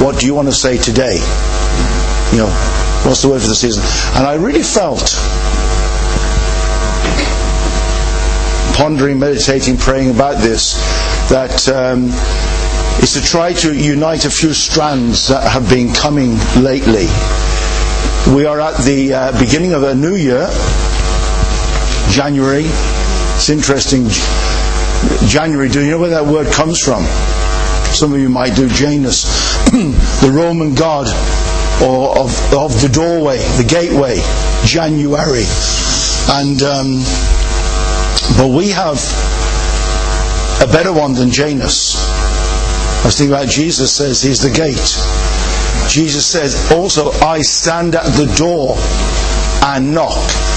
what do you want to say today? You know, what's the word for the season? And I really felt, pondering, meditating, praying about this, that um, is to try to unite a few strands that have been coming lately. We are at the uh, beginning of a new year, January. It's interesting. January, do you know where that word comes from? Some of you might do Janus, the Roman god or of, of the doorway, the gateway, January. And um, but we have a better one than Janus. I was thinking about Jesus says he's the gate. Jesus says also, I stand at the door and knock.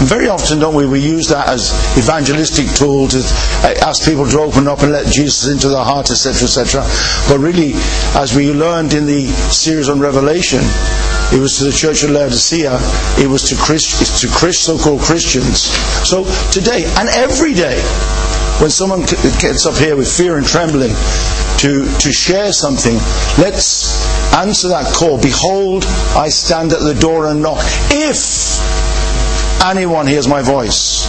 Very often, don't we, we use that as evangelistic tool to uh, ask people to open up and let Jesus into their heart, etc., etc. But really, as we learned in the series on Revelation, it was to the church of Laodicea, it was to, Christ, to Christ, so-called Christians. So today, and every day, when someone gets up here with fear and trembling to, to share something, let's answer that call. Behold, I stand at the door and knock. If anyone hears my voice.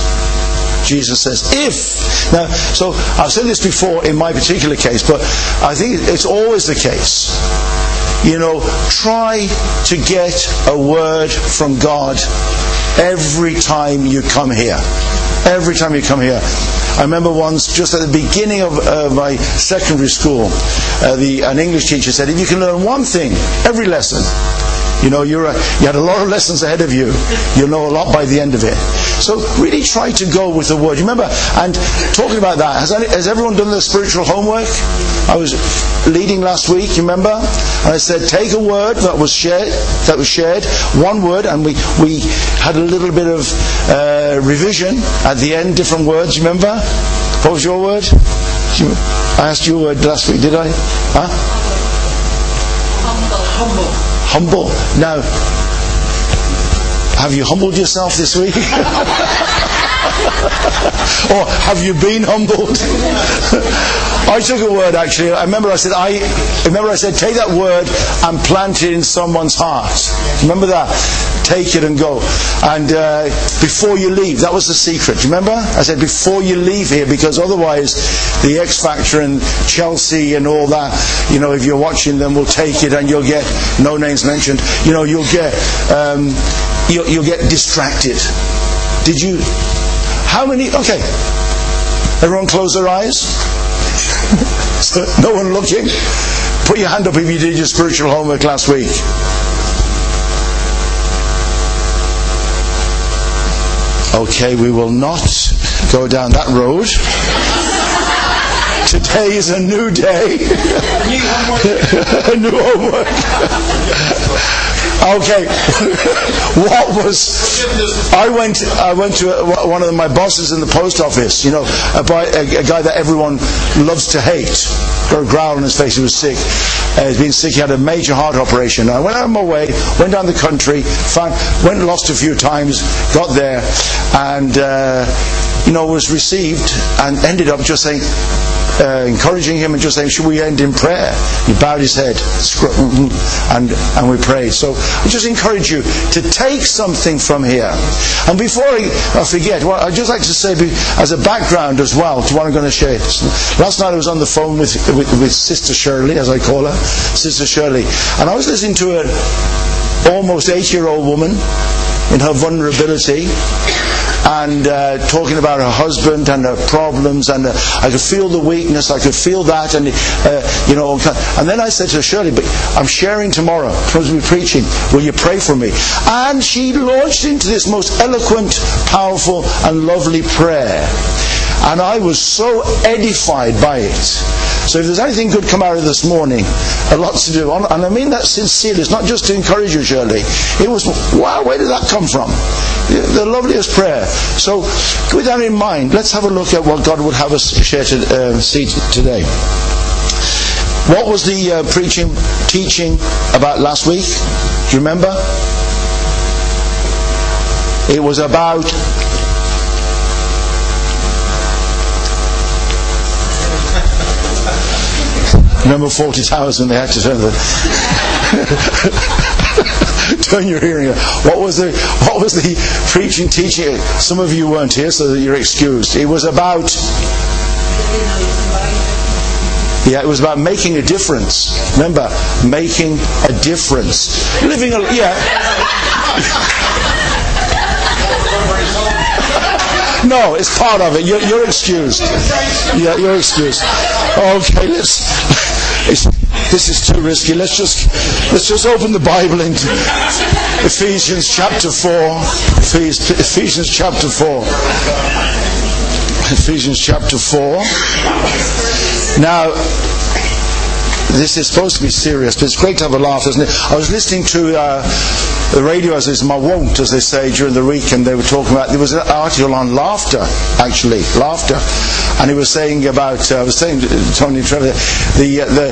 Jesus says, if. Now, so I've said this before in my particular case, but I think it's always the case. You know, try to get a word from God every time you come here. Every time you come here. I remember once, just at the beginning of uh, my secondary school, uh, the, an English teacher said, if you can learn one thing every lesson, you know, you're a, you had a lot of lessons ahead of you. You'll know a lot by the end of it. So really try to go with the word. You remember, and talking about that, has, any, has everyone done their spiritual homework? I was leading last week, you remember? And I said, take a word that was shared, that was shared, one word, and we, we had a little bit of uh, revision at the end, different words, you remember? What was your word? I asked you a word last week, did I? Huh? Humble. Humble humble. Now, have you humbled yourself this week? or have you been humbled? I took a word actually. I remember I said I remember I said take that word and plant it in someone's heart. Remember that? Take it and go. And uh, before you leave, that was the secret. Remember? I said before you leave here, because otherwise, the X Factor and Chelsea and all that, you know, if you're watching them, will take it and you'll get no names mentioned. You know, you'll get um, you'll, you'll get distracted. Did you? How many? Okay. Everyone close their eyes. no one looking. Put your hand up if you did your spiritual homework last week. Okay, we will not go down that road. Today is a new day. a new homework. okay. what was? I went. I went to one of my bosses in the post office. You know, a, a guy that everyone loves to hate. Got a growl on his face. He was sick. Uh, he's been sick. He had a major heart operation. I went out of my way. Went down the country. Found, went lost a few times. Got there, and uh, you know was received and ended up just saying uh, encouraging him and just saying, should we end in prayer? He bowed his head and, and we prayed. So I just encourage you to take something from here. And before I, I forget, well, I'd just like to say as a background as well to what I'm going to share. Last night I was on the phone with, with, with Sister Shirley, as I call her, Sister Shirley, and I was listening to an almost eight-year-old woman in her vulnerability and uh, talking about her husband and her problems, and uh, I could feel the weakness, I could feel that, and uh, you know, and then I said to her, Shirley, but I'm sharing tomorrow, I'm supposed to be preaching. Will you pray for me? And she launched into this most eloquent, powerful, and lovely prayer. And I was so edified by it. So if there's anything good come out of this morning, a lot to do. On, and I mean that sincerely. It's not just to encourage you, Shirley. It was, wow, where did that come from? The loveliest prayer. So with that in mind, let's have a look at what God would have us share to, uh, see today. What was the uh, preaching, teaching about last week? Do you remember? It was about Number 40 towers when they had to turn turn your hearing. What was the what was the preaching teaching? Some of you weren't here, so you're excused. It was about yeah, it was about making a difference. Remember, making a difference. Living a yeah. no, it's part of it. You're, you're excused. Yeah, you're excused. Okay, let's. This is too risky. Let's just let's just open the Bible into Ephesians chapter four. Ephesians chapter four. Ephesians chapter four. Now, this is supposed to be serious, but it's great to have a laugh, isn't it? I was listening to uh, the radio, as is my wont, as they say, during the week, and they were talking about, there was an article on laughter, actually, laughter. And he was saying about, uh, I was saying to Tony Trevor, the, uh, the,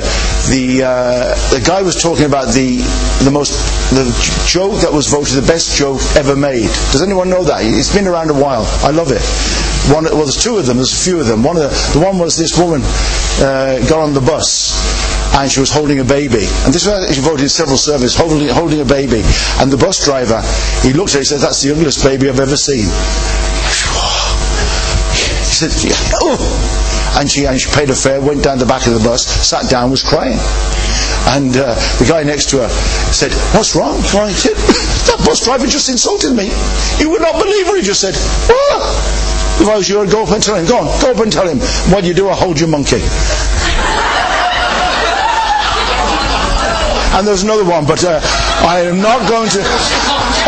the, uh, the guy was talking about the, the most, the joke that was voted the best joke ever made. Does anyone know that? It's been around a while. I love it. One, well, there's two of them. There's a few of them. One of the, the one was this woman uh, got on the bus and she was holding a baby. And this was she voted in several surveys, holding, holding a baby. And the bus driver, he looked at her, he said, "That's the youngest baby I've ever seen." He said, "Oh." And she, and she paid her fare, went down the back of the bus, sat down, was crying. And uh, the guy next to her said, What's wrong? He said, That bus driver just insulted me. You would not believe what he just said. What? If I was you, I'd go up and tell him. Go on, go up and tell him. What you do, I hold your monkey. And there's another one, but uh, I am not going to.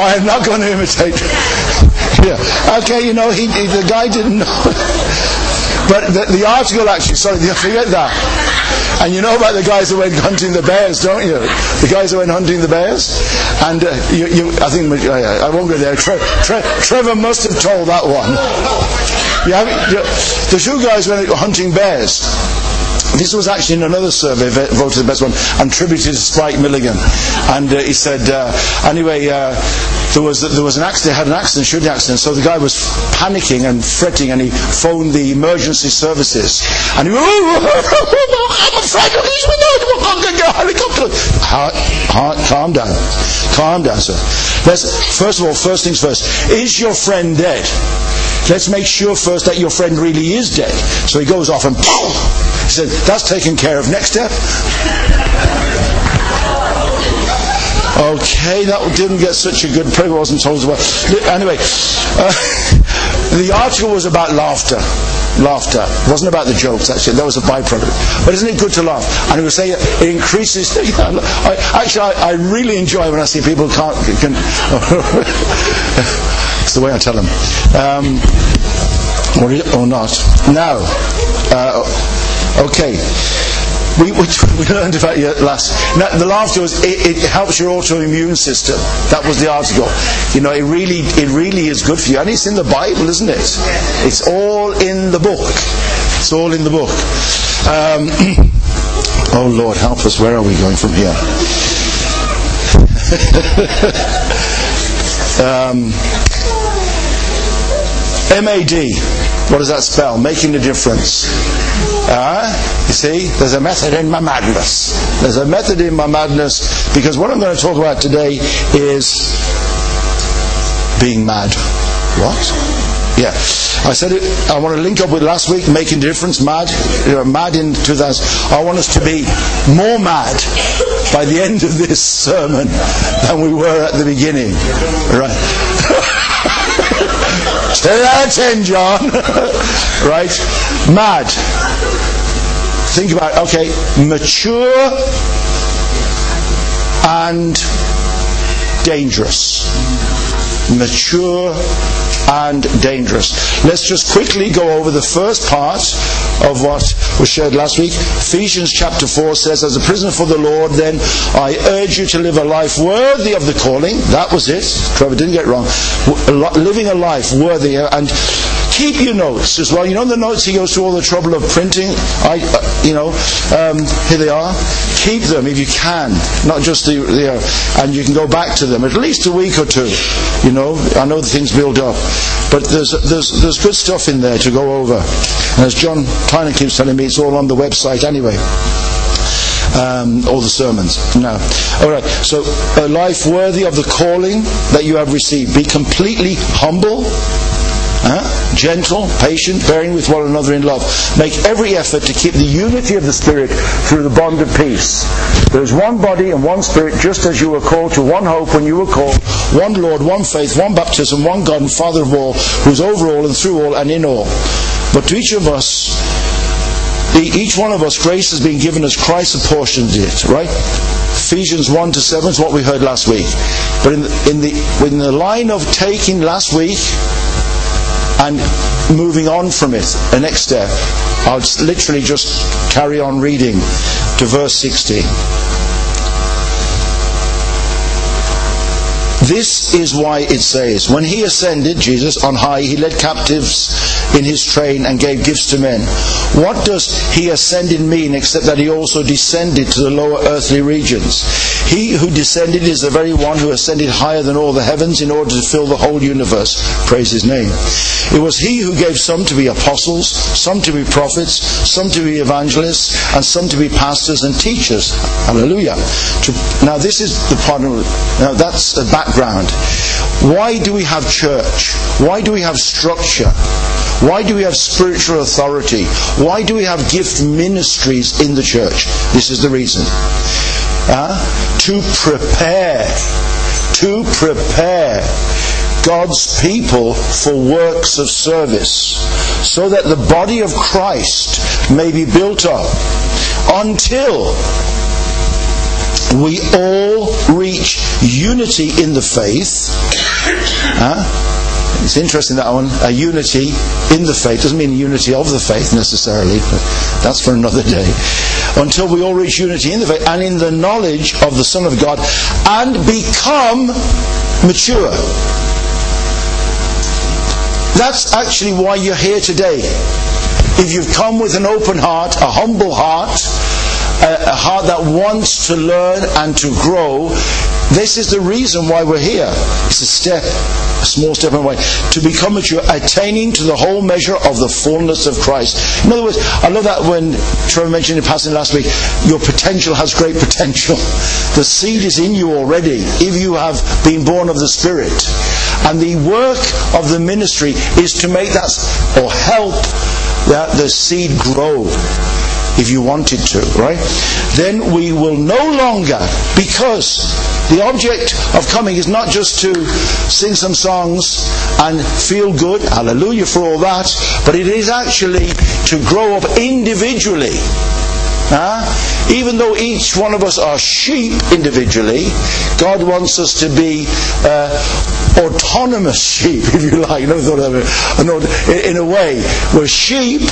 I am not going to imitate. yeah. Okay, you know, he, he, the guy didn't know. but the, the article actually, sorry, forget that. And you know about the guys who went hunting the bears, don't you? The guys who went hunting the bears? And uh, you, you, I think, I won't go there. Tre, Tre, Trevor must have told that one. Yeah, the two guys went hunting bears. This was actually in another survey voted the best one and tributed to Spike Milligan. And uh, he said, uh, anyway, uh, there was there was an accident, had an accident, shooting accident. So the guy was panicking and fretting, and he phoned the emergency services. And he went, oh, I'm afraid of these helicopter. Heart, heart, calm down, calm down, sir. Let's first of all, first things first. Is your friend dead? Let's make sure first that your friend really is dead. So he goes off and. He said, That's taken care of. Next step. Okay, that didn't get such a good. Probably wasn't told about. Anyway, uh, the article was about laughter. Laughter. It wasn't about the jokes, actually. That was a byproduct. But isn't it good to laugh? And he was saying it increases. I, actually, I, I, really enjoy when I see people can't. Can, it's the way I tell them. Um, or, or not. Now, uh, Okay. We, we, we, learned about it last. Now, the laughter was it, it, helps your autoimmune system. That was the article. You know, it really it really is good for you, and it's in the Bible, isn't it? It's all in the book. It's all in the book. Um, oh Lord, help us. Where are we going from here? um, MAD. What does that spell? Making a difference. Uh, you see, there's a method in my madness. There's a method in my madness because what I'm going to talk about today is being mad. What? Yeah. I said it, I want to link up with last week, making difference, mad, you know, mad in 2000. I want us to be more mad by the end of this sermon than we were at the beginning. Right? That again, John. right? Mad. Think about. Okay, mature and dangerous. Mature and dangerous. Let's just quickly go over the first part of what was shared last week. Ephesians chapter 4 says, As a prisoner for the Lord, then I urge you to live a life worthy of the calling. That was it. Trevor didn't get wrong. Living a life worthy and keep your notes as well. You know the notes he goes through all the trouble of printing. I, uh, you know, um, here they are. Keep them if you can, not just the, the uh, and you can go back to them at least a week or two. You know, I know the things build up, but there's there's there's good stuff in there to go over. And as John Tyner keeps telling me, it's all on the website anyway. um, or the sermons. No. All right. So, a life worthy of the calling that you have received. Be completely humble Huh? Gentle, patient, bearing with one another in love. Make every effort to keep the unity of the Spirit through the bond of peace. There is one body and one Spirit, just as you were called to one hope when you were called, one Lord, one faith, one baptism, one God and Father of all, who is over all and through all and in all. But to each of us, each one of us, grace has been given as Christ apportioned it, right? Ephesians 1 to 7 is what we heard last week. But in the, in the, in the line of taking last week, and moving on from it, the next step, I'll literally just carry on reading to verse 16. This is why it says, When he ascended, Jesus, on high, he led captives in his train and gave gifts to men. What does he ascended mean except that he also descended to the lower earthly regions? He who descended is the very one who ascended higher than all the heavens in order to fill the whole universe. Praise his name. It was he who gave some to be apostles, some to be prophets, some to be evangelists, and some to be pastors and teachers. Hallelujah. now this is the part. Now that's background background. Why do we have church? Why do we have structure? Why do we have spiritual authority? Why do we have gift ministries in the church? This is the reason. Uh, to prepare, to prepare God's people for works of service, so that the body of Christ may be built up until we all reach unity in the faith. Huh? It's interesting that one. A unity in the faith doesn't mean unity of the faith necessarily, but that's for another day. Until we all reach unity in the faith and in the knowledge of the Son of God and become mature. That's actually why you're here today. If you've come with an open heart, a humble heart, a, a heart that wants to learn and to grow, this is the reason why we're here. It's a step, small step away, to become mature, attaining to the whole measure of the fullness of Christ. In other words, I love that when Trevor mentioned in passing last week, your potential has great potential. The seed is in you already if you have been born of the Spirit. And the work of the ministry is to make that or help that the seed grow if you wanted to, right? Then we will no longer, because the object of coming is not just to sing some songs and feel good, hallelujah for all that, but it is actually to grow up individually. Huh? Even though each one of us are sheep individually, God wants us to be uh, autonomous sheep, if you like. Never thought of it. In a way, we're sheep.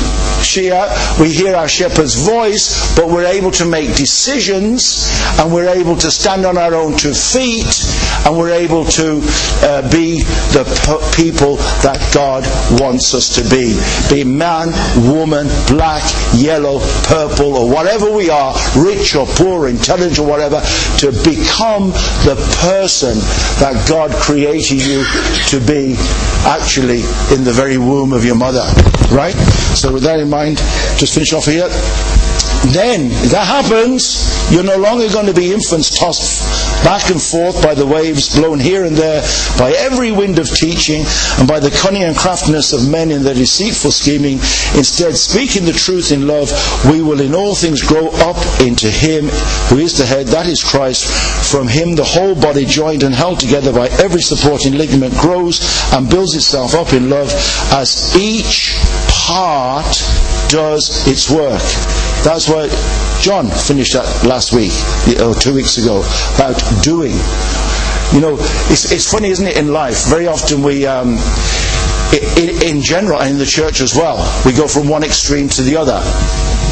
Shia, we hear our shepherd's voice, but we're able to make decisions, and we're able to stand on our own two feet, and we're able to uh, be the p- people that God wants us to be. Be man, woman, black, yellow, purple, or whatever we are, rich or poor, intelligent or whatever, to become the person that God created you to be actually in the very womb of your mother. Right? So with that in mind, just finish off here. Then, if that happens, you're no longer going to be infants tossed back and forth by the waves, blown here and there by every wind of teaching, and by the cunning and craftiness of men in their deceitful scheming. Instead, speaking the truth in love, we will in all things grow up into Him who is the head, that is Christ. From Him, the whole body, joined and held together by every supporting ligament, grows and builds itself up in love as each part does its work. That's why John finished that last week, or two weeks ago, about doing. You know, it's, it's funny, isn't it, in life? Very often we, um, in, in, general, and in the church as well, we go from one extreme to the other.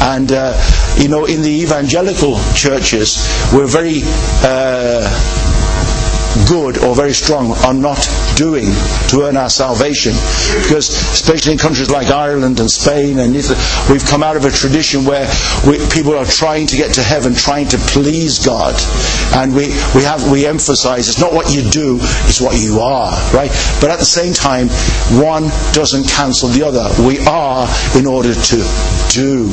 And, uh, you know, in the evangelical churches, we're very. Uh, good or very strong on not doing to earn our salvation. Because, especially in countries like Ireland and Spain and Italy, we've come out of a tradition where we, people are trying to get to heaven, trying to please God. And we, we have we emphasize it's not what you do, it's what you are, right? But at the same time, one doesn't cancel the other. We are in order to do.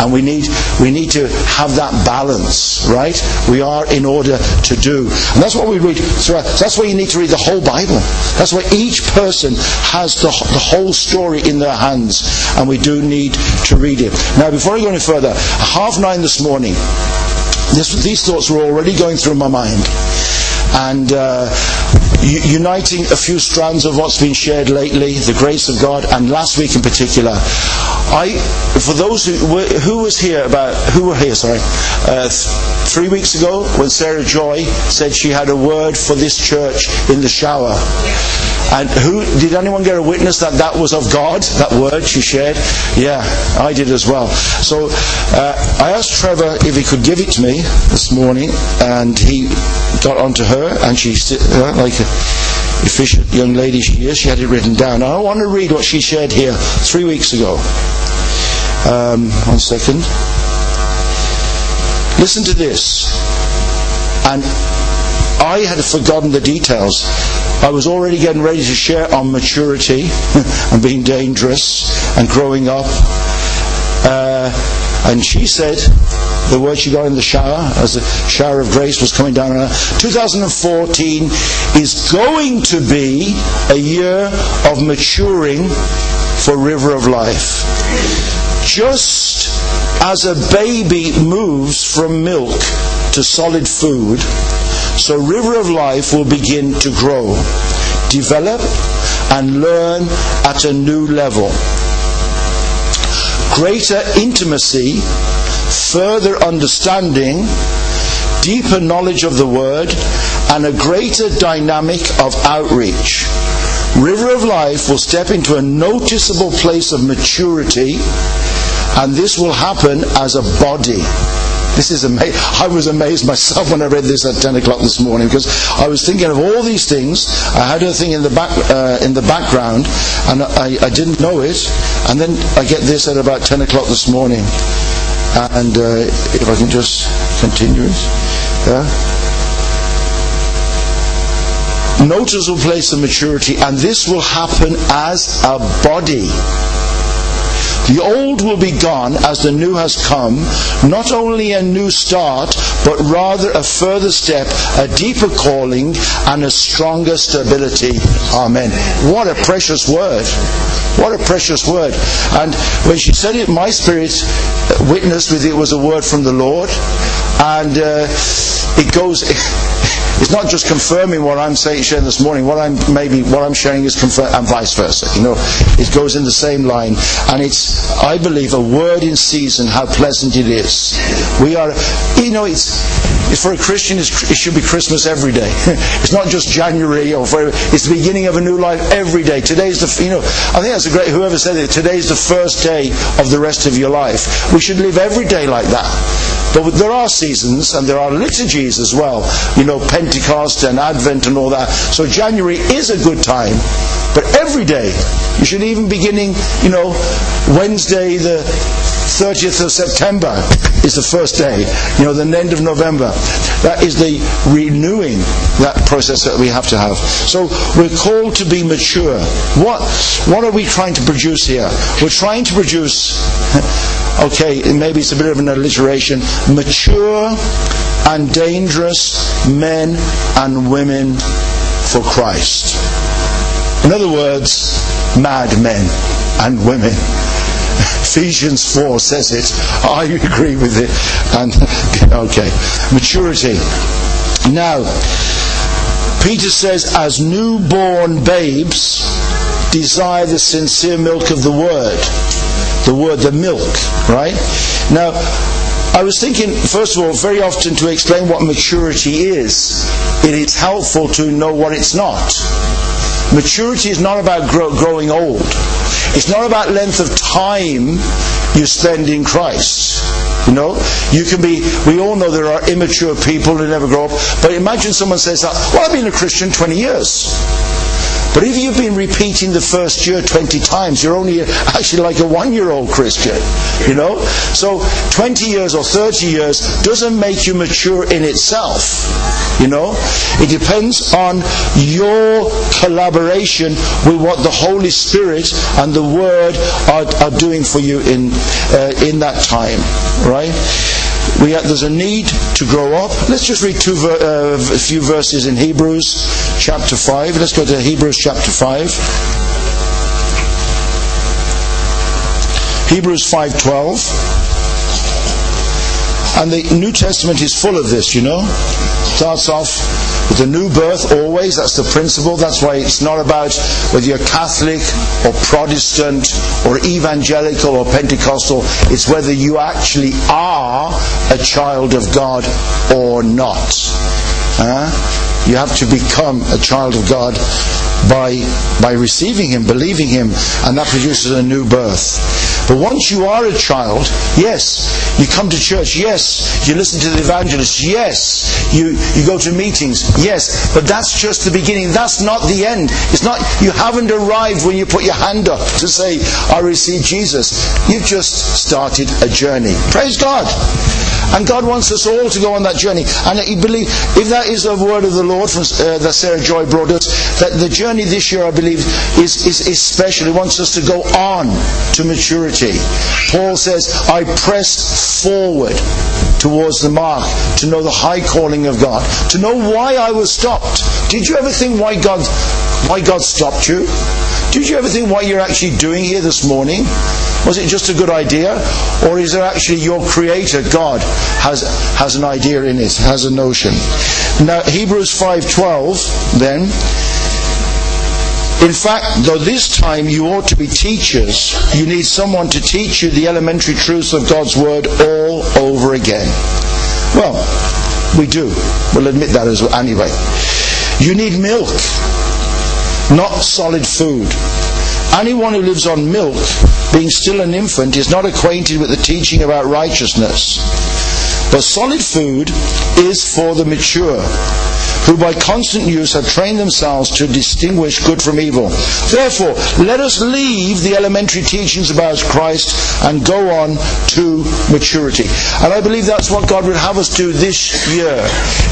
And we need we need to have that balance, right? We are in order to do. And that's what we read throughout. So that's why you need to read the whole Bible. That's why each person has the, the whole story in their hands. And we do need to read it. Now, before I go any further, half nine this morning, this, these thoughts were already going through my mind. And uh, uniting a few strands of what's been shared lately, the grace of God, and last week in particular. I, for those who were, who was here about who were here, sorry, uh, th- three weeks ago when Sarah Joy said she had a word for this church in the shower. And who did anyone get a witness that that was of God? That word she shared? Yeah, I did as well. So uh, I asked Trevor if he could give it to me this morning, and he got onto her, and she uh, like a efficient young lady she is, she had it written down. I want to read what she shared here three weeks ago. Um, one second. Listen to this. And I had forgotten the details. I was already getting ready to share on maturity and being dangerous and growing up. Uh, and she said the word she got in the shower as the shower of grace was coming down on her. 2014 is going to be a year of maturing for River of Life. Just as a baby moves from milk to solid food, so River of Life will begin to grow, develop, and learn at a new level. Greater intimacy, further understanding, deeper knowledge of the Word, and a greater dynamic of outreach. River of Life will step into a noticeable place of maturity, and this will happen as a body. This is amazing. I was amazed myself when I read this at 10 o'clock this morning because I was thinking of all these things. I had a thing in the back uh, in the background, and I, I, didn't know it. And then I get this at about 10 o'clock this morning. And uh, if I can just continue it, yeah. Noticeable place of maturity, and this will happen as a body. The old will be gone as the new has come, not only a new start, but rather a further step, a deeper calling, and a stronger stability. Amen. What a precious word. What a precious word. And when she said it, my spirit witnessed with it was a word from the Lord. And uh, it goes. It's not just confirming what I'm saying, sharing this morning. What I'm maybe what I'm sharing is confirm, and vice versa. You know, it goes in the same line, and it's I believe a word in season. How pleasant it is. We are, you know, it's for a Christian, it should be Christmas every day. it's not just January or for, it's the beginning of a new life every day. Today's the, you know, I think that's a great, whoever said it, today's the first day of the rest of your life. We should live every day like that. But there are seasons and there are liturgies as well. You know, Pentecost and Advent and all that. So January is a good time. But every day, you should even beginning, you know, Wednesday the 30th of September is the first day, you know, the end of November. That is the renewing, that process that we have to have. So we're called to be mature. What, what are we trying to produce here? We're trying to produce, okay, maybe it's a bit of an alliteration, mature and dangerous men and women for Christ. In other words, mad men and women. Ephesians 4 says it. I agree with it. And okay, maturity. Now, Peter says, as newborn babes, desire the sincere milk of the word. The word, the milk, right? Now, I was thinking, first of all, very often to explain what maturity is, it is helpful to know what it's not. Maturity is not about grow, growing old. It's not about length of time you spend in Christ. You know, you can be, we all know there are immature people who never grow up, but imagine someone says well, I've been a Christian 20 years. But if you've been repeating the first year 20 times, you're only actually like a one year old Christian. You know? So 20 years or 30 years doesn't make you mature in itself. You know? It depends on your collaboration with what the Holy Spirit and the Word are, are doing for you in, uh, in that time. Right? We there's a need to grow up. Let's just read two, uh, a few verses in Hebrews chapter 5. Let's go to Hebrews chapter 5. Hebrews 5:12. And the New Testament is full of this, you know. Starts off with a new birth always. That's the principle. That's why it's not about whether you're Catholic or Protestant or evangelical or Pentecostal. It's whether you actually are a child of God or not. You have to become a child of God by, by receiving Him, believing Him, and that produces a new birth. But once you are a child, yes, you come to church, yes, you listen to the evangelist, yes, you, you go to meetings, yes, but that's just the beginning. That's not the end. It's not, you haven't arrived when you put your hand up to say, I receive Jesus. You've just started a journey. Praise God. And God wants us all to go on that journey. And you believe, if that is a word of the Lord uh, that Sarah Joy brought us, that the journey this year, I believe, is, is, special. He wants us to go on to maturity. Paul says, I press forward towards the mark to know the high calling of God, to know why I was stopped. Did you ever think why God, why God stopped you? Did you ever think why you're actually doing here this morning? Was it just a good idea? Or is there actually your creator, God, has, has an idea in it, has a notion? Now, Hebrews 5.12, then, in fact, though this time you ought to be teachers, you need someone to teach you the elementary truths of God's Word all over again. Well, we do. We'll admit that as well anyway. You need milk not solid food. Anyone who lives on milk, being still an infant, is not acquainted with the teaching about righteousness. But solid food is for the mature who by constant use have trained themselves to distinguish good from evil. Therefore, let us leave the elementary teachings about Christ and go on to maturity. And I believe that's what God would have us do this year.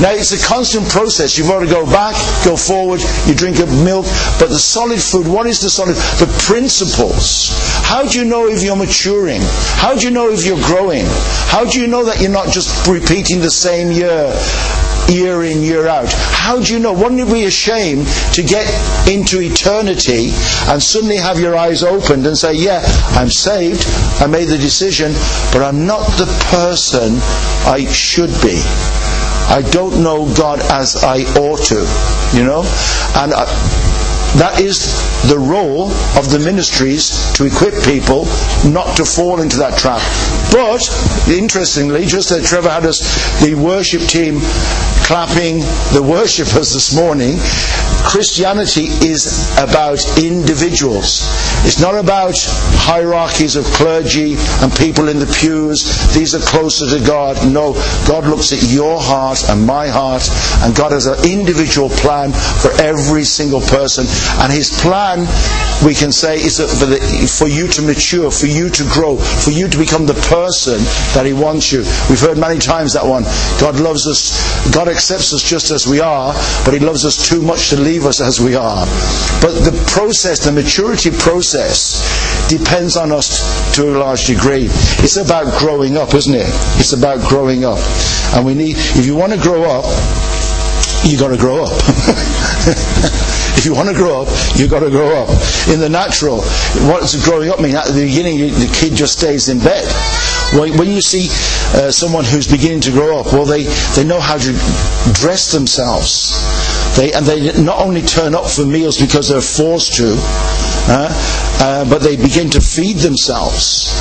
Now, it's a constant process. You've got to go back, go forward, you drink up milk, but the solid food, what is the solid? The principles. How do you know if you're maturing? How do you know if you're growing? How do you know that you're not just repeating the same year? Year in, year out. How do you know? Wouldn't it be a shame to get into eternity and suddenly have your eyes opened and say, Yeah, I'm saved, I made the decision, but I'm not the person I should be. I don't know God as I ought to, you know? And I, that is the role of the ministries to equip people not to fall into that trap. But, interestingly, just as Trevor had us, the worship team clapping the worshippers this morning, Christianity is about individuals. It's not about hierarchies of clergy and people in the pews. These are closer to God. No, God looks at your heart and my heart, and God has an individual plan for every single person. And His plan, we can say, is for, the, for you to mature, for you to grow, for you to become the person that He wants you. We've heard many times that one. God loves us. God accepts us just as we are, but He loves us too much to leave leave us as we are. But the process, the maturity process, depends on us to a large degree. It's about growing up, isn't it? It's about growing up. And we need, if you want to grow up, you got to grow up. if you want to grow up, you've got to grow up. In the natural, what does growing up mean? At the beginning, the kid just stays in bed. When you see uh, someone who's beginning to grow up, well, they, they know how to dress themselves. They, and they not only turn up for meals because they're forced to, uh, uh, but they begin to feed themselves.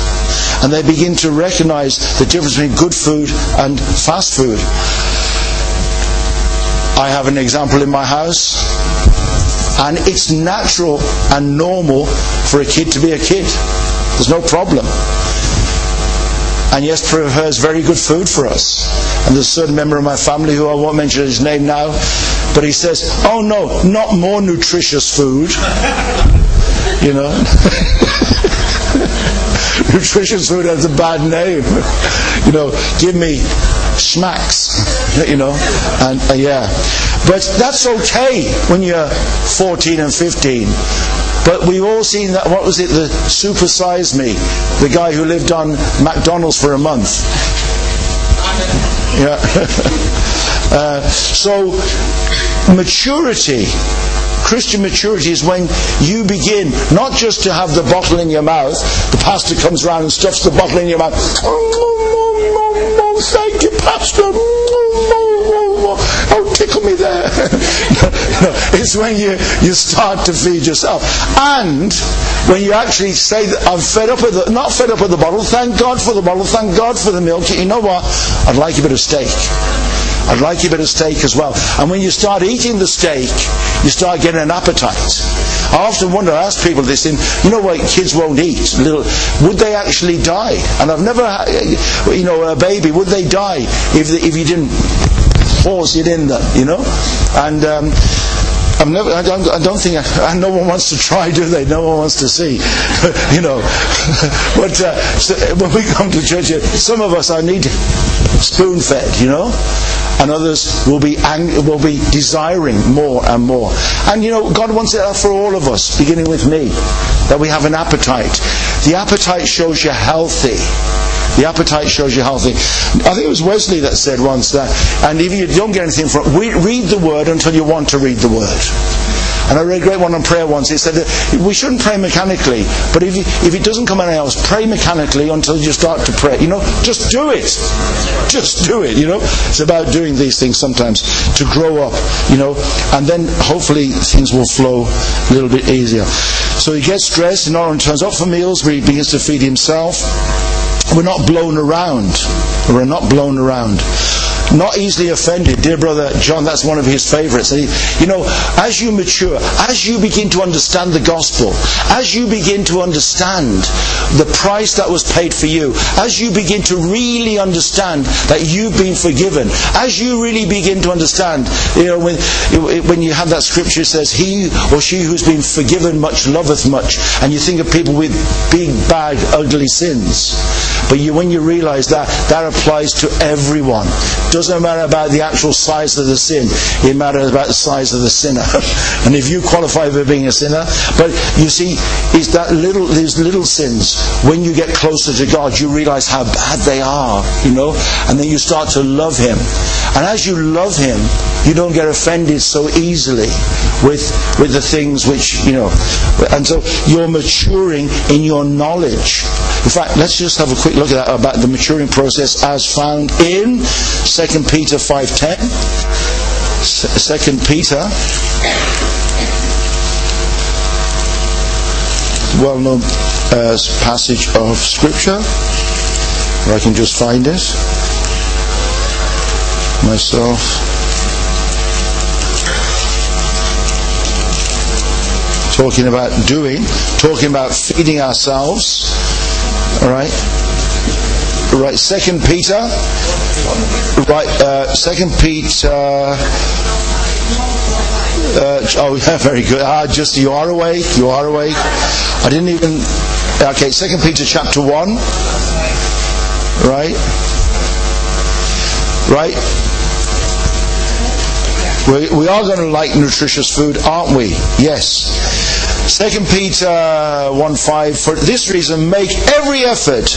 And they begin to recognize the difference between good food and fast food. I have an example in my house, and it's natural and normal for a kid to be a kid. There's no problem. And yes, prepares very good food for us. And there's a certain member of my family who I won't mention his name now, But he says, oh no, not more nutritious food. You know? nutritious food has a bad name. you know, give me smacks, you know, and uh, yeah. But that's okay when you're 14 and 15. But we've all seen that, what was it, the Super Size Me, the guy who lived on McDonald's for a month. Yeah. uh, so, maturity Christian maturity is when you begin not just to have the bottle in your mouth, the pastor comes around and stuffs the bottle in your mouth. Thank you, pastor. Oh, tickle me there. no, it's when you, you start to feed yourself. And when you actually say, I'm fed up with the, not fed up with the bottle, thank God for the bottle, thank God for the milk. You know what? I'd like a bit of steak. I'd like a bit of steak as well. And when you start eating the steak, you start getting an appetite. I often wonder, I ask people this, in, you know what kids won't eat? Little, would they actually die? And I've never, you know, a baby, would they die if, if you didn't force it in them, you know? And, um, I've never, I don't, I don't think, I, no one wants to try, do they? No one wants to see, you know. but uh, so when we come to church, some of us are need spoon fed, you know and others will be ang- will be desiring more and more. And you know, God wants it for all of us, beginning with me, that we have an appetite. The appetite shows you're healthy. The appetite shows you healthy. I think it was Wesley that said once that, and if you don't get anything from it, read the word until you want to read the word. And I read a great one on prayer once. It said that we shouldn't pray mechanically, but if, if it doesn't come anything else, pray mechanically until you start to pray. You know, just do it. Just do it, you know. It's about doing these things sometimes to grow up, you know, and then hopefully things will flow a little bit easier. So he gets dressed, and only turns up for meals, but he begins to feed himself. We're not blown around. We're not blown around not easily offended. Dear brother John, that's one of his favorites. He, you know, as you mature, as you begin to understand the gospel, as you begin to understand the price that was paid for you, as you begin to really understand that you've been forgiven, as you really begin to understand, you know, when, when you have that scripture says, He or she who's been forgiven much loveth much, and you think of people with big, bad, ugly sins. But you, when you realize that, that applies to everyone doesn't matter about the actual size of the sin. It matters about the size of the sinner. and if you qualify for being a sinner, but you see, it's that little, these little sins, when you get closer to God, you realize how bad they are, you know, and then you start to love Him. And as you love Him, you don't get offended so easily with, with the things which, you know, and so you're maturing in your knowledge. In fact, let's just have a quick look at that about the maturing process as found in 2 Peter 5.10. 2 Peter well-known uh, passage of scripture I can just find it myself talking about doing talking about feeding ourselves. All right? Right second peter. Right uh, second peter uh, oh yeah very good. Ah just you are awake you are awake. I didn't even okay second peter chapter 1 right? Right? We, we are going to like nutritious food aren't we? Yes Second Peter uh, 1 5, for this reason make every effort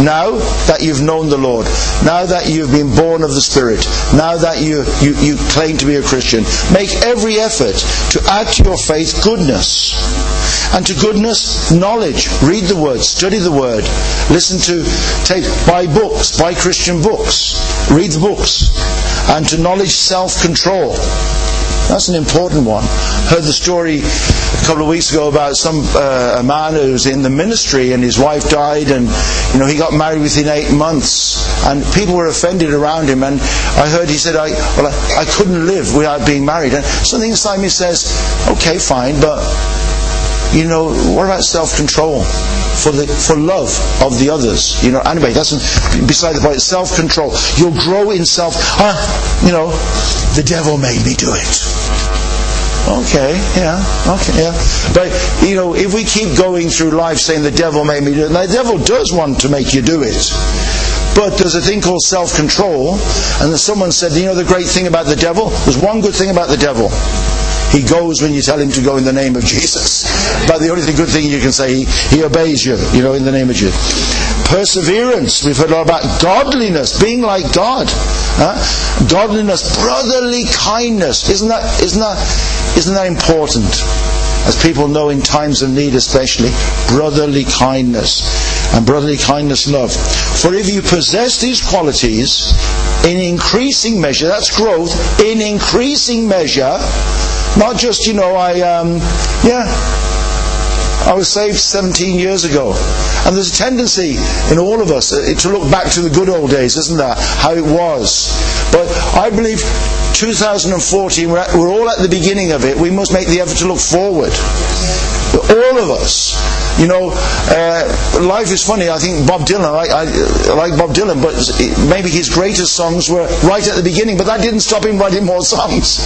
now that you've known the Lord, now that you've been born of the Spirit, now that you, you, you claim to be a Christian, make every effort to add to your faith goodness. And to goodness, knowledge. Read the Word, study the Word, listen to, take, buy books, buy Christian books, read the books. And to knowledge, self control. That's an important one. Heard the story a couple of weeks ago about some uh, a man who's in the ministry and his wife died and you know he got married within eight months and people were offended around him and I heard he said I well I, I couldn't live without being married and something inside me says okay fine but you know, what about self-control for the for love of the others? You know, anyway, that's beside the point. Self-control. You'll grow in self. Ah, you know, the devil made me do it. Okay, yeah, okay, yeah. But, you know, if we keep going through life saying the devil made me do it, the devil does want to make you do it. But there's a thing called self control, and someone said, you know, the great thing about the devil? There's one good thing about the devil. He goes when you tell him to go in the name of Jesus. But the only good thing you can say, he, he obeys you, you know, in the name of Jesus. Perseverance. We've heard a lot about godliness, being like God. Huh? Godliness, brotherly kindness. Isn't that, isn't that, isn't that important? As people know in times of need especially, brotherly kindness and brotherly kindness love. For if you possess these qualities in increasing measure, that's growth, in increasing measure, not just, you know, I, um, yeah, I was saved 17 years ago. And there's a tendency in all of us uh, to look back to the good old days, isn't there? How it was. But I believe 2014, we're, all at the beginning of it. We must make the effort to look forward. All of us. You know, uh, life is funny. I think Bob Dylan, I, I, I, like Bob Dylan, but maybe his greatest songs were right at the beginning, but that didn't stop him writing more songs,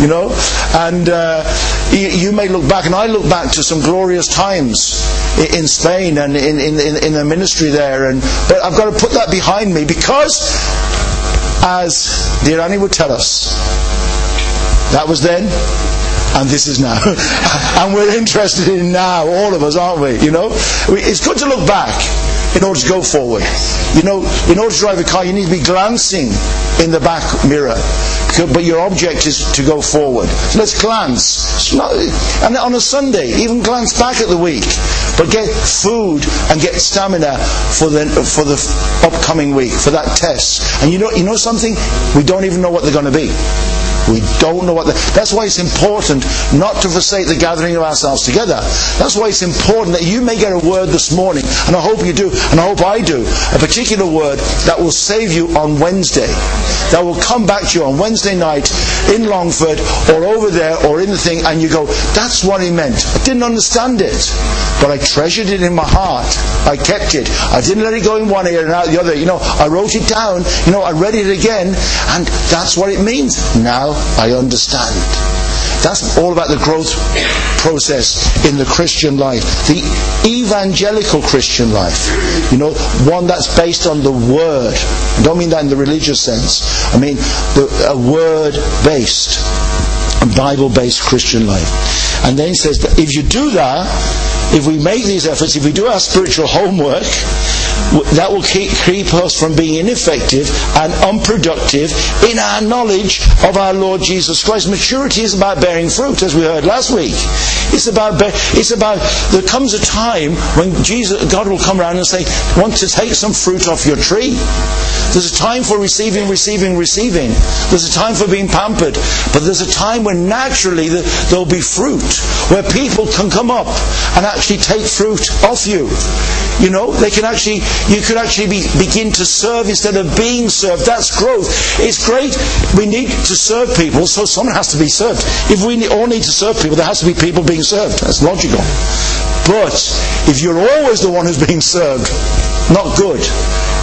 you know. And uh, you, you, may look back, and I look back to some glorious times in, in Spain and in, in, in, the ministry there. And But I've got to put that behind me because, as Annie would tell us, that was then, and this is now. and we're interested in now, all of us, aren't we? You know? It's good to look back in order to go forward. You know, in order to drive a car, you need to be glancing in the back mirror. But your object is to go forward. So let's glance. Not, and on a Sunday, even glance back at the week. But get food and get stamina for the, for the upcoming week, for that test. And you know, you know something? We don't even know what they're going to be. We don't know what the, that's why it's important not to forsake the gathering of ourselves together. That's why it's important that you may get a word this morning, and I hope you do, and I hope I do, a particular word that will save you on Wednesday. That will come back to you on Wednesday night in Longford or over there or in the thing, and you go, that's what he meant. I didn't understand it, but I treasured it in my heart. I kept it. I didn't let it go in one ear and out the other. You know, I wrote it down. You know, I read it again, and that's what it means. Now I understand. That's all about the growth process in the Christian life. The evangelical Christian life. You know, one that's based on the Word. I don't mean that in the religious sense. I mean the, a Word based, Bible based Christian life. And then he says that if you do that, if we make these efforts, if we do our spiritual homework, that will keep, keep us from being ineffective and unproductive in our knowledge of our Lord Jesus Christ. Maturity is about bearing fruit, as we heard last week. It's about, it's about, there comes a time when Jesus, God will come around and say, want to take some fruit off your tree. There's a time for receiving, receiving, receiving. There's a time for being pampered. But there's a time when naturally there'll be fruit, where people can come up and actually take fruit off you. You know, they can actually, you could actually be, begin to serve instead of being served. That's growth. It's great. We need to serve people, so someone has to be served. If we all need to serve people, there has to be people being served. That's logical. But if you're always the one who's being served, not good.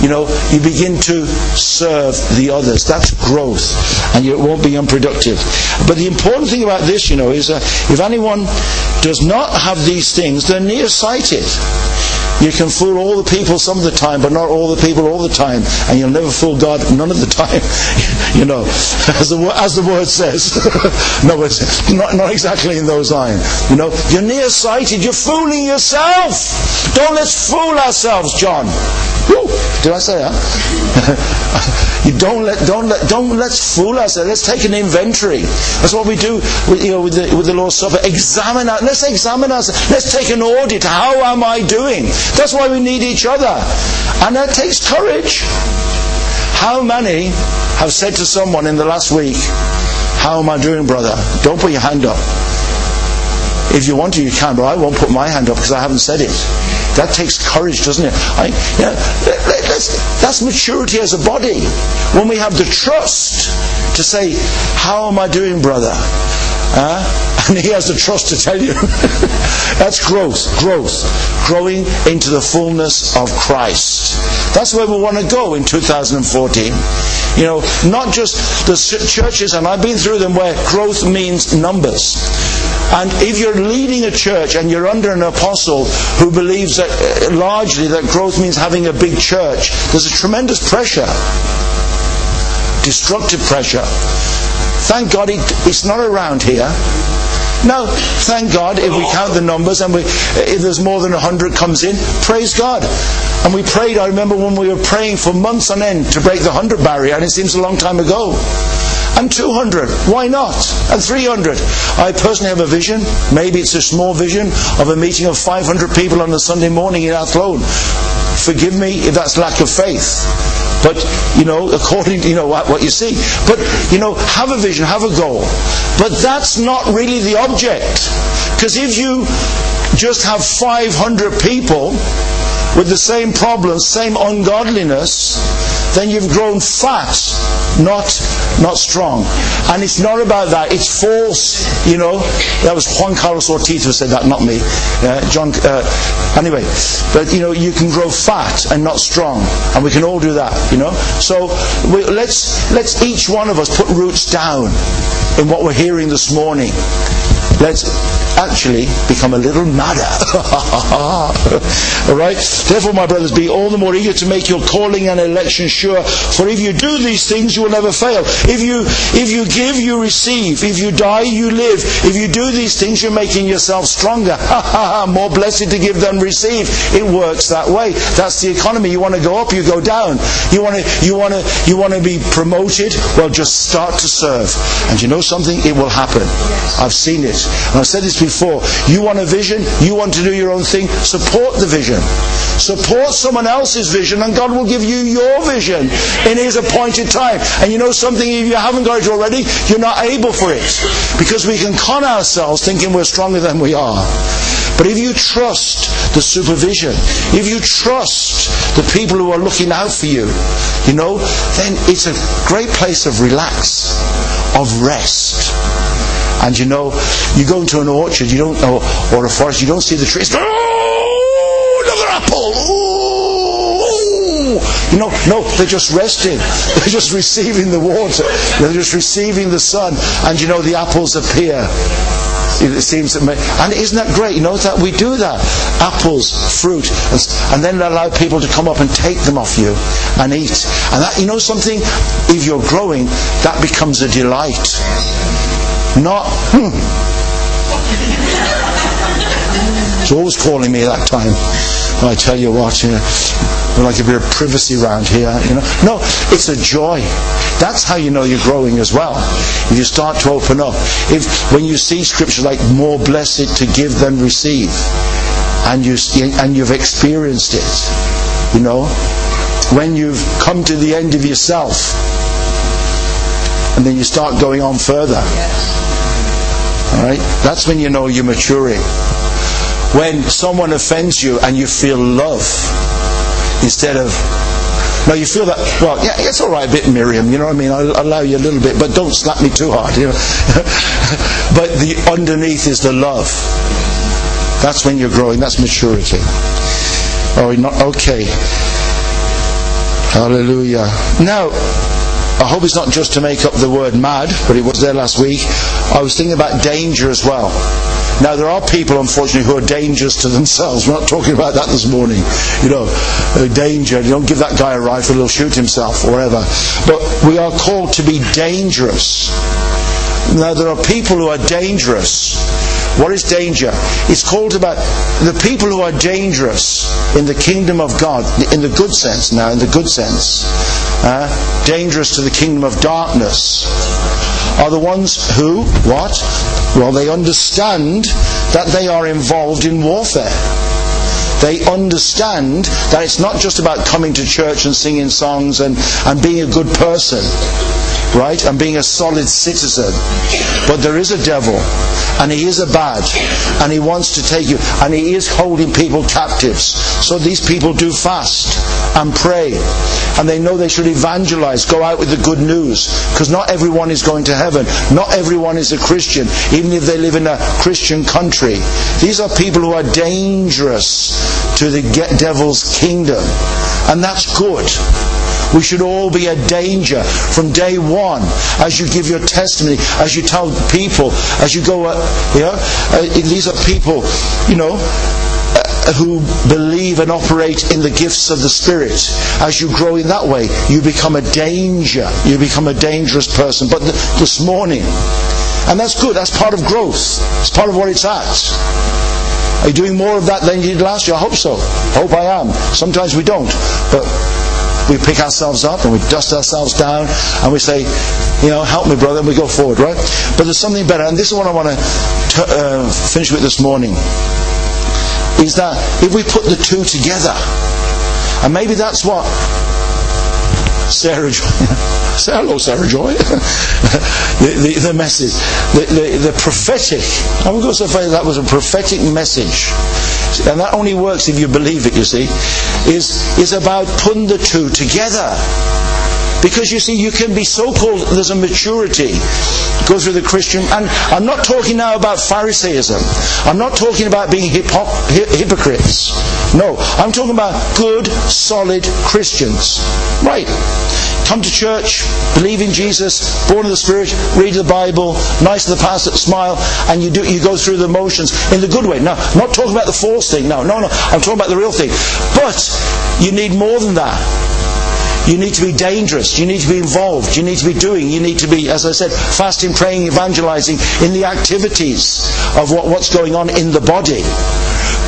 You know, you begin to serve the others. That's growth. And it won't be unproductive. But the important thing about this, you know, is that if anyone does not have these things, they're nearsighted. You can fool all the people some of the time, but not all the people all the time. And you'll never fool God none of the time. you know, as the, as the word says. no, it's not, not exactly in those lines. You know, you're nearsighted. You're fooling yourself. Don't let's fool ourselves, John. Woo! Did I say that? you don't let don't let don't let's fool ourselves. Let's take an inventory. That's what we do with you know with the with the Lord's Supper. Examine our, let's examine ourselves. Let's take an audit. How am I doing? That's why we need each other. And that takes courage. How many have said to someone in the last week, How am I doing, brother? Don't put your hand up. If you want to, you can, but I won't put my hand up because I haven't said it. That takes courage, doesn't it? I, you know, that's, that's maturity as a body. When we have the trust to say, How am I doing, brother? Uh, and he has the trust to tell you. That's growth, growth, growing into the fullness of Christ. That's where we want to go in 2014. You know, not just the churches, and I've been through them where growth means numbers. And if you're leading a church and you're under an apostle who believes that uh, largely that growth means having a big church, there's a tremendous pressure. Destructive pressure. Thank God it, it's not around here. No, thank God if we count the numbers and we, if there's more than 100 comes in, praise God. And we prayed, I remember when we were praying for months on end to break the 100 barrier, and it seems a long time ago. And 200, why not? And 300. I personally have a vision, maybe it's a small vision, of a meeting of 500 people on a Sunday morning in Athlone. Forgive me if that's lack of faith. But, you know, according to, you know, what, what you see. But, you know, have a vision, have a goal. But that's not really the object. Because if you just have 500 people with the same problems, same ungodliness, then you've grown fat, not not strong. And it's not about that. It's false. You know, that was Juan Carlos Ortiz who said that, not me. Uh, John. Uh, anyway, but you know, you can grow fat and not strong, and we can all do that. You know, so we, let's let's each one of us put roots down in what we're hearing this morning. Let's actually become a little madder. all right? Therefore, my brothers, be all the more eager to make your calling and election sure. For if you do these things, you will never fail. If you if you give, you receive. If you die, you live. If you do these things, you're making yourself stronger. more blessed to give than receive. It works that way. That's the economy. You want to go up, you go down. You want to you want to you want to be promoted. Well, just start to serve, and you know something? It will happen. I've seen it, and I've said this before. You want a vision, you want to do your own thing, support the vision. Support someone else's vision, and God will give you your vision in His appointed time. And you know something, if you haven't got it already, you're not able for it. Because we can con ourselves thinking we're stronger than we are. But if you trust the supervision, if you trust the people who are looking out for you, you know, then it's a great place of relax, of rest. And you know, you go into an orchard, you don't know, or a forest, you don't see the trees. Oh, another apple! Oh, you know, no, they're just resting. They're just receiving the water. They're just receiving the sun. And you know, the apples appear. It seems and isn't that great? You know that we do that. Apples, fruit, and, and then allow people to come up and take them off you and eat. And that, you know something? If you're growing, that becomes a delight. Not, hmm. He's always calling me that time. I tell you what, you know, like a bit of privacy around here, you know. No, it's a joy. That's how you know you're growing as well. If you start to open up. If when you see scripture like more blessed to give than receive, and you and you've experienced it, you know, when you've come to the end of yourself, and then you start going on further. All right, that's when you know you're maturing. When someone offends you and you feel love instead of no, you feel that, well, yeah, it's all right a bit, Miriam, you know what I mean? I'll, allow you a little bit, but don't slap me too hard, you know. but the underneath is the love. That's when you're growing, that's maturity. Oh, not, okay. Hallelujah. Now, I hope it's not just to make up the word mad, but it was there last week. I was thinking about danger as well. Now, there are people, unfortunately, who are dangerous to themselves. We're not talking about that this morning. You know, uh, danger. You don't give that guy a rifle, he'll shoot himself or whatever. But we are called to be dangerous. Now, there are people who are dangerous. What is danger? It's called about the people who are dangerous in the kingdom of God, in the good sense now, in the good sense, uh, dangerous to the kingdom of darkness, are the ones who, what? Well, they understand that they are involved in warfare. They understand that it's not just about coming to church and singing songs and, and being a good person right? And being a solid citizen. But there is a devil, and he is a bad, and he wants to take you, and he is holding people captives. So these people do fast and pray, and they know they should evangelize, go out with the good news, because not everyone is going to heaven. Not everyone is a Christian, even if they live in a Christian country. These are people who are dangerous to the devil's kingdom, and that's good. We should all be a danger from day one as you give your testimony, as you tell people, as you go, uh, you know, uh, these are people, you know, who believe and operate in the gifts of the Spirit. As you grow in that way, you become a danger. You become a dangerous person. But th- this morning, and that's good, that's part of growth. It's part of what it's at. Are you doing more of that than you did last year? I hope so. Hope I am. Sometimes we don't. But we pick ourselves up and we dust ourselves down and we say, you know, help me, brother, and we go forward, right? But there's something better, and this is what I want to uh, finish with this morning. Is that if we put the two together, and maybe that's what Sarah Joy, say hello, Sarah Joy. the, the, the, message, the, the, the prophetic. I would go so far that was a prophetic message and that only works if you believe it, you see, is, is about putting the two together. Because you see, you can be so called, there's a maturity goes through the Christian, and I'm not talking now about Pharisaism. I'm not talking about being hypocrites. No, I'm talking about good, solid Christians. Right. Come to church, believe in Jesus, born of the Spirit, read the Bible, nice to the pastor, smile, and you do you go through the motions in the good way. Now, not talking about the false thing. No, no, no. I'm talking about the real thing. But you need more than that. You need to be dangerous. You need to be involved. You need to be doing. You need to be, as I said, fasting, praying, evangelizing in the activities of what, what's going on in the body.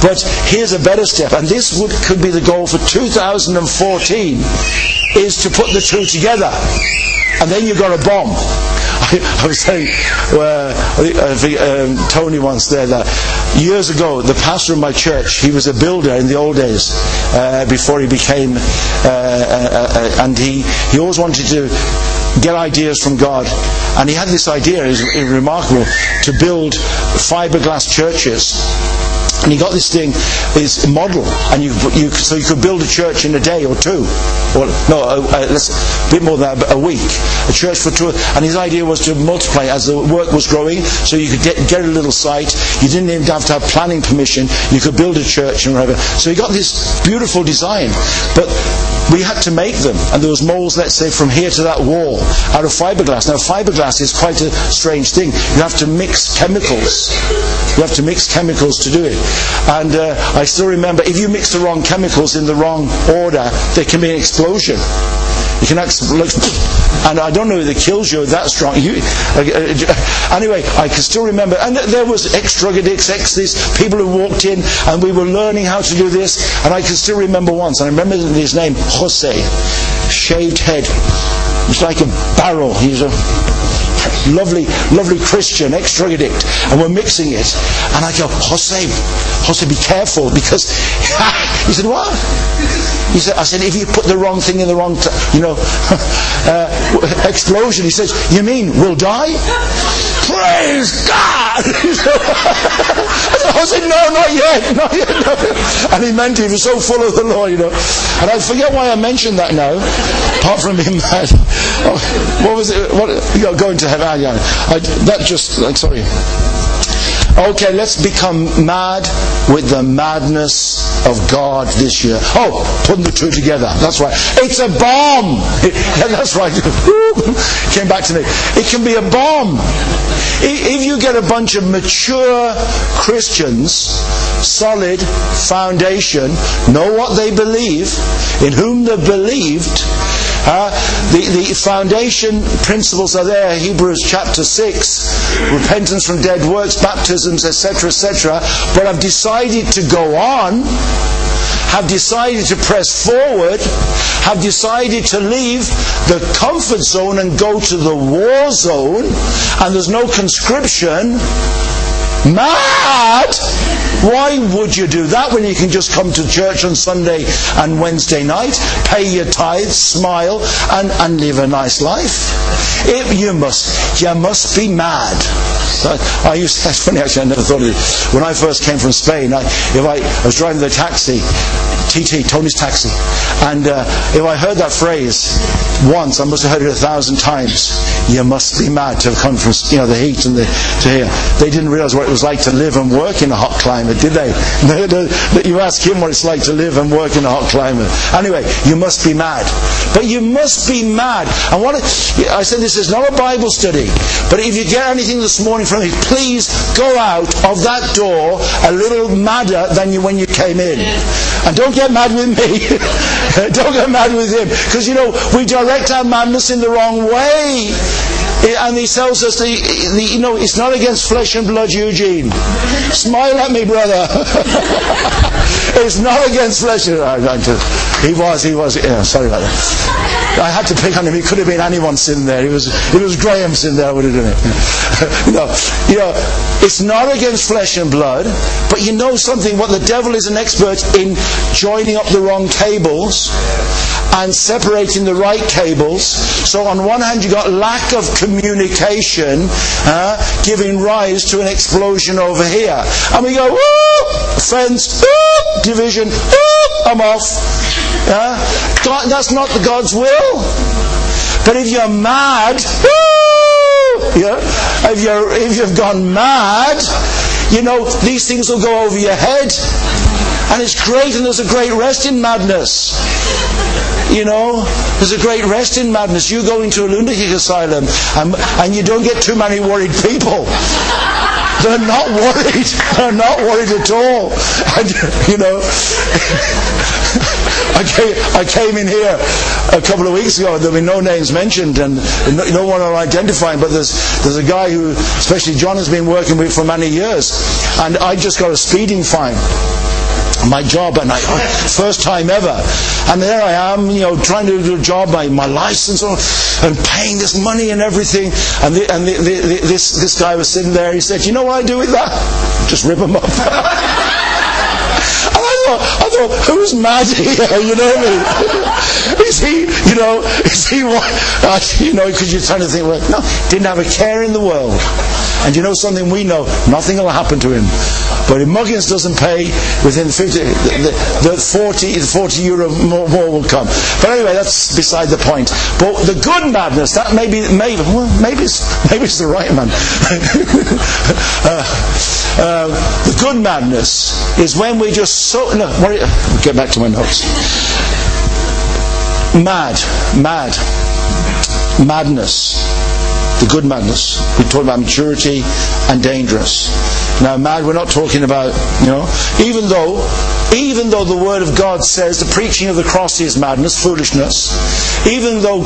But here's a better step, and this would, could be the goal for 2014, is to put the two together. And then you've got a bomb. I, was saying, uh, I think um, Tony once there that years ago, the pastor of my church, he was a builder in the old days uh, before he became, uh, uh, uh and he, he always wanted to get ideas from God. And he had this idea, it was remarkable, to build fiberglass churches and he got this thing, this model, and you, you, so you could build a church in a day or two, or no, a, a, a bit more than a, a week, a church for two. And his idea was to multiply as the work was growing, so you could get, get a little site. You didn't even have to have planning permission. You could build a church and whatever. So he got this beautiful design, but we had to make them, and there was molds, let's say, from here to that wall out of fiberglass. Now, fiberglass is quite a strange thing. You have to mix chemicals. You have to mix chemicals to do it. And uh, I still remember, if you mix the wrong chemicals in the wrong order, there can be an explosion. You can explode, and I don't know if it kills you that strong. You, uh, uh, anyway, I can still remember, and there was ex-drug addicts, ex this people who walked in, and we were learning how to do this, and I can still remember once. And I remember his name, Jose, shaved head. It's like a barrel. He's a lovely, lovely Christian, ex-drug addict, and we're mixing it. And I go, Jose, Jose, be careful, because he said, what? He said, I said, if you put the wrong thing in the wrong, t- you know, uh, explosion. He says, you mean we'll die? Praise God! I said, no, not yet, not yet. No. And he meant. He was so full of the Lord, you know. And I forget why I mentioned that now, apart from him mad. Oh, what was it? What, you know, going to heaven. I, that just, sorry. Okay, let's become mad with the madness of God this year. Oh, putting the two together. That's right. It's a bomb. That's right. Came back to me. It can be a bomb. If you get a bunch of mature Christians, solid foundation, know what they believe, in whom they believed, the, the foundation principles are there, Hebrews chapter 6, repentance from dead works, baptisms, etc., etc. But I've decided to go on, have decided to press forward, have decided to leave the comfort zone and go to the war zone, and there's no conscription. Mad! Why would you do that when you can just come to church on Sunday and Wednesday night, pay your tithes, smile, and, and live a nice life? It, you must, you must be mad. I used, that's funny actually, I never thought of it. When I first came from Spain, I, if I, I was driving the taxi, TT, Tony's Taxi. And uh, if I heard that phrase once, I must have heard it a thousand times. You must be mad to have come from you know the heat and the to here. They didn't realize what it was like to live and work in a hot climate, did they? But you ask him what it's like to live and work in a hot climate. Anyway, you must be mad. But you must be mad. And what I said this is not a Bible study, but if you get anything this morning from me, please go out of that door a little madder than you when you came in. And don't get mad with me. don't get mad with him. Because, you know, we direct our madness in the wrong way. And he tells us, the, the, you know, it's not against flesh and blood, Eugene. Smile at me, brother. it's not against flesh and blood. He was, he was. Yeah, sorry about that. I had to pick on him. He could have been anyone sitting there. He was, it was Graham sitting there. I would have done it. know, you know, it's not against flesh and blood, but you know something. What the devil is an expert in joining up the wrong cables and separating the right cables. So on one hand, you got lack of communication, uh, giving rise to an explosion over here, and we go, friends, division, I'm off. God, that's not the God's will. But if you're mad, yeah, if you're if you've gone mad, you know these things will go over your head, and it's great, and there's a great rest in madness. You know, there's a great rest in madness. You go into a lunatic asylum and, and you don't get too many worried people. They're not worried. They're not worried at all. And, you know, I came, I came in here a couple of weeks ago. There'll be no names mentioned and no, no one will identify him. But there's there's a guy who, especially John, has been working with for many years, and I just got a speeding fine my job and I, first time ever. And there I am, you know, trying to do a job, my, my license and paying this money and everything. And, the, and the, the, this, this guy was sitting there, he said, you know what I do with that? Just rip them up. and I thought, I thought, who's mad here? You know what I mean? is he, you know, is he? Uh, you know, because you're trying to think, well, no, didn't have a care in the world. And you know something we know, nothing will happen to him. But if Muggins doesn't pay within 50, the, the, the 40, the 40 euro more, more, will come. But anyway, that's beside the point. But the good madness, that maybe, maybe, well, maybe it's, maybe it's the right man. uh, uh, the good madness is when we just so, no, get back to my notes. Mad, mad, madness the good madness. We talk about maturity and dangerous. Now, mad, we're not talking about, you know, even though, even though the Word of God says the preaching of the cross is madness, foolishness, even though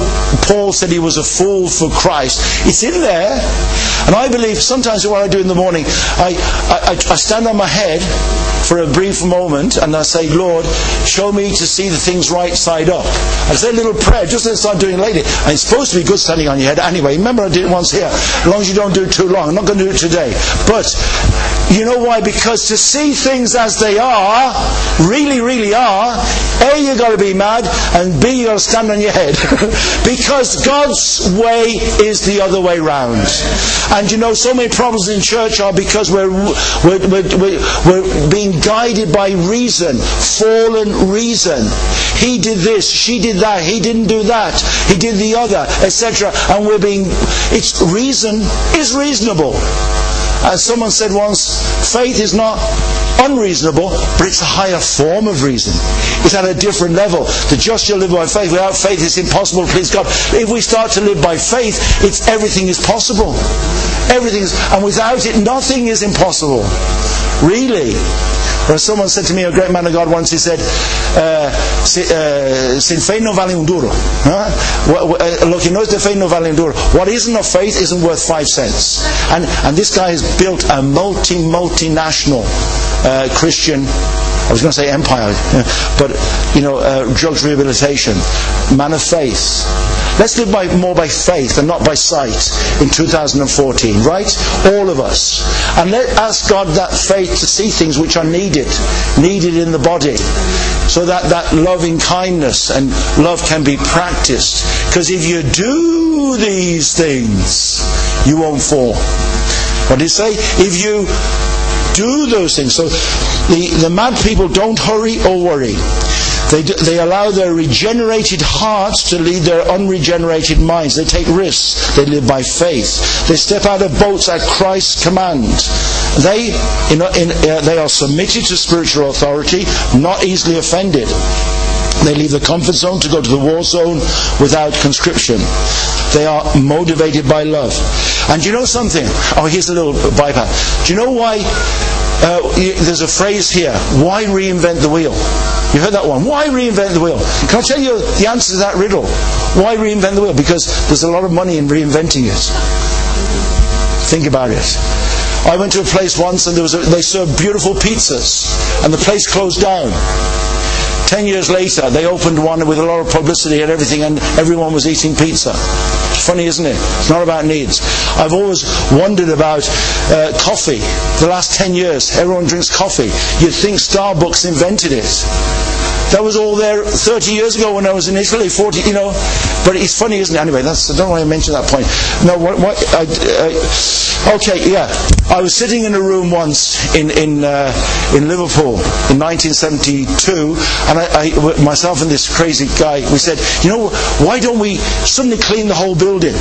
Paul said he was a fool for Christ, it's in there. And I believe sometimes what I do in the morning, I, I, I stand on my head for a brief moment and I say, Lord, show me to see the things right side up. I say a little prayer, just as I'm doing lately. And it's supposed to be good standing on your head anyway. Remember I did it once here. As long as you don't do it too long. I'm not going to do it today. But you know why? Because to see things as they are, really, really are, A, you've got to be mad, and B, you've got to stand on your head. because God's way is the other way round. And you know, so many problems in church are because we're, we're, we're, we're being guided by reason, fallen reason. He did this, she did that, he didn't do that, he did the other, etc. And we're being, it's reason is reasonable. As someone said once, faith is not unreasonable, but it's a higher form of reason. It's at a different level. The just shall live by faith. Without faith, it's impossible to please God. If we start to live by faith, it's everything is possible. Everything and without it, nothing is impossible. Really. Or someone said to me, a great man of God once, he said, uh, uh, sin fe no vale un duro. Uh, lo que no es de fe no vale un duro. What isn't of faith isn't worth five cents. And, and this guy has built a multi, multinational uh, Christian I was going to say empire, but you know, uh, drugs rehabilitation, man of faith. Let's live by, more by faith and not by sight in 2014, right? All of us. And let ask God that faith to see things which are needed, needed in the body, so that that loving kindness and love can be practiced. Because if you do these things, you won't fall. What did he say? If you do those things. So the, the mad people don't hurry or worry. They, they allow their regenerated hearts to lead their unregenerated minds. They take risks. They live by faith. They step out of boats at Christ's command. They, in, in, uh, they are submitted to spiritual authority, not easily offended. They leave the comfort zone to go to the war zone without conscription. They are motivated by love. And you know something? Oh, here's a little bypass. Do you know why uh, there's a phrase here? Why reinvent the wheel? You heard that one. Why reinvent the wheel? Can I tell you the answer to that riddle? Why reinvent the wheel? Because there's a lot of money in reinventing it. Think about it. I went to a place once and there was a, they served beautiful pizzas, and the place closed down. Ten years later, they opened one with a lot of publicity and everything, and everyone was eating pizza. It's funny, isn't it? It's not about needs. I've always wondered about uh, coffee. The last ten years, everyone drinks coffee. You'd think Starbucks invented it. That was all there 30 years ago when I was in Italy, 40, you know. But it's funny, isn't it? Anyway, that's, I don't want to mention that point. No, what, what I, okay, yeah. I was sitting in a room once in, in, uh, in Liverpool in 1972, and I, I, myself and this crazy guy, we said, you know, why don't we suddenly clean the whole building?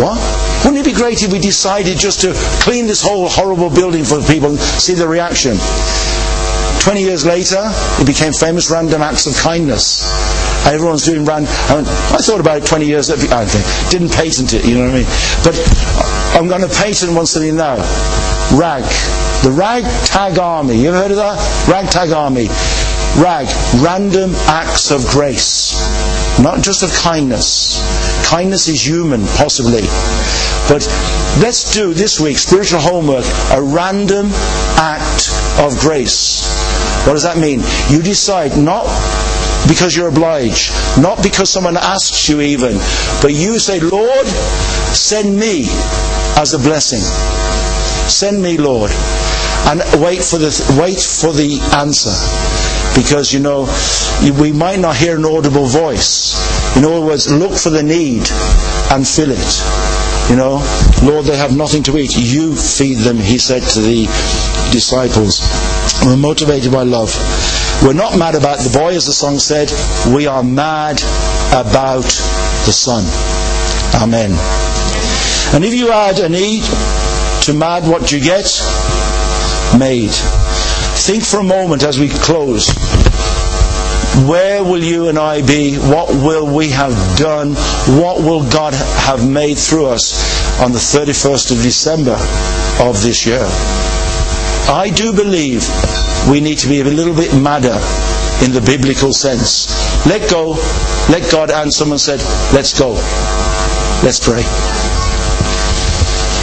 What? Wouldn't it be great if we decided just to clean this whole horrible building for the people and see the reaction? 20 years later, it became famous random acts of kindness. And everyone's doing random. I, thought about it 20 years ago. I didn't patent it, you know what I mean? But I'm going to patent one something now. RAG. The Ragtag Army. You ever heard of that? Ragtag Army. RAG. Random acts of grace. Not just of kindness. Kindness is human, possibly. But let's do this week, spiritual homework, a random act of grace. What does that mean? You decide not because you're obliged, not because someone asks you even, but you say, Lord, send me as a blessing. Send me, Lord. And wait for the, wait for the answer. Because, you know, we might not hear an audible voice. In other words, look for the need and fill it. You know, Lord, they have nothing to eat. You feed them, he said to the disciples. We're motivated by love. We're not mad about the boy, as the song said. We are mad about the Son. Amen. And if you add an E to mad, what do you get? Made. Think for a moment as we close. Where will you and I be? What will we have done? What will God have made through us on the 31st of December of this year? I do believe we need to be a little bit madder in the biblical sense. Let go, let God, and someone said, let's go. Let's pray.